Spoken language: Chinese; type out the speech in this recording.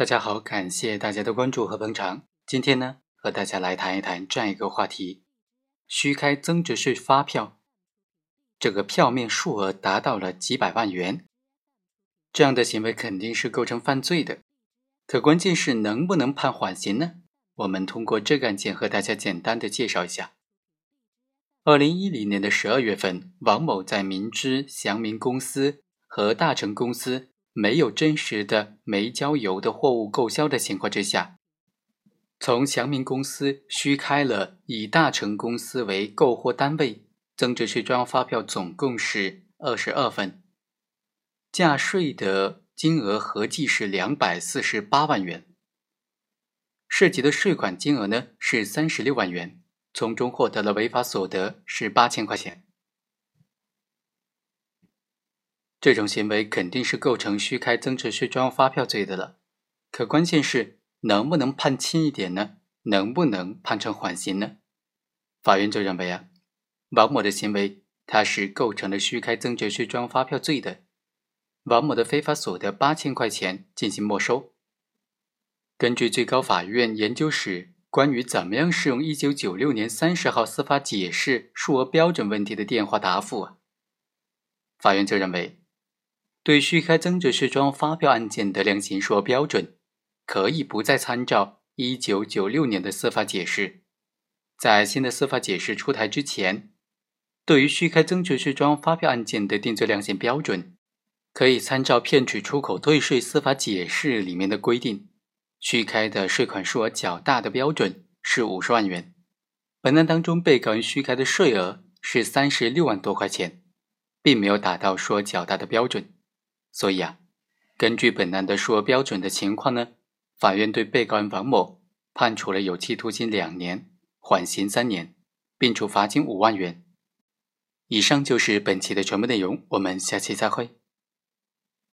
大家好，感谢大家的关注和捧场。今天呢，和大家来谈一谈这样一个话题：虚开增值税发票，这个票面数额达到了几百万元，这样的行为肯定是构成犯罪的。可关键是能不能判缓刑呢？我们通过这个案件和大家简单的介绍一下。二零一零年的十二月份，王某在明知祥明公司和大成公司没有真实的煤焦油的货物购销的情况之下，从祥明公司虚开了以大成公司为购货单位增值税专用发票，总共是二十二份，价税的金额合计是两百四十八万元，涉及的税款金额呢是三十六万元。从中获得了违法所得是八千块钱，这种行为肯定是构成虚开增值税专用发票罪的了。可关键是能不能判轻一点呢？能不能判成缓刑呢？法院就认为啊，王某的行为他是构成了虚开增值税专用发票罪的，王某的非法所得八千块钱进行没收。根据最高法院研究室。关于怎么样适用一九九六年三十号司法解释数额标准问题的电话答复啊，法院就认为，对虚开增值税专用发票案件的量刑数额标准，可以不再参照一九九六年的司法解释，在新的司法解释出台之前，对于虚开增值税专用发票案件的定罪量刑标准，可以参照骗取出口退税司法解释里面的规定。虚开的税款数额较大的标准是五十万元。本案当中，被告人虚开的税额是三十六万多块钱，并没有达到数额较大的标准。所以啊，根据本案的数额标准的情况呢，法院对被告人王某判处了有期徒刑两年，缓刑三年，并处罚金五万元。以上就是本期的全部内容，我们下期再会。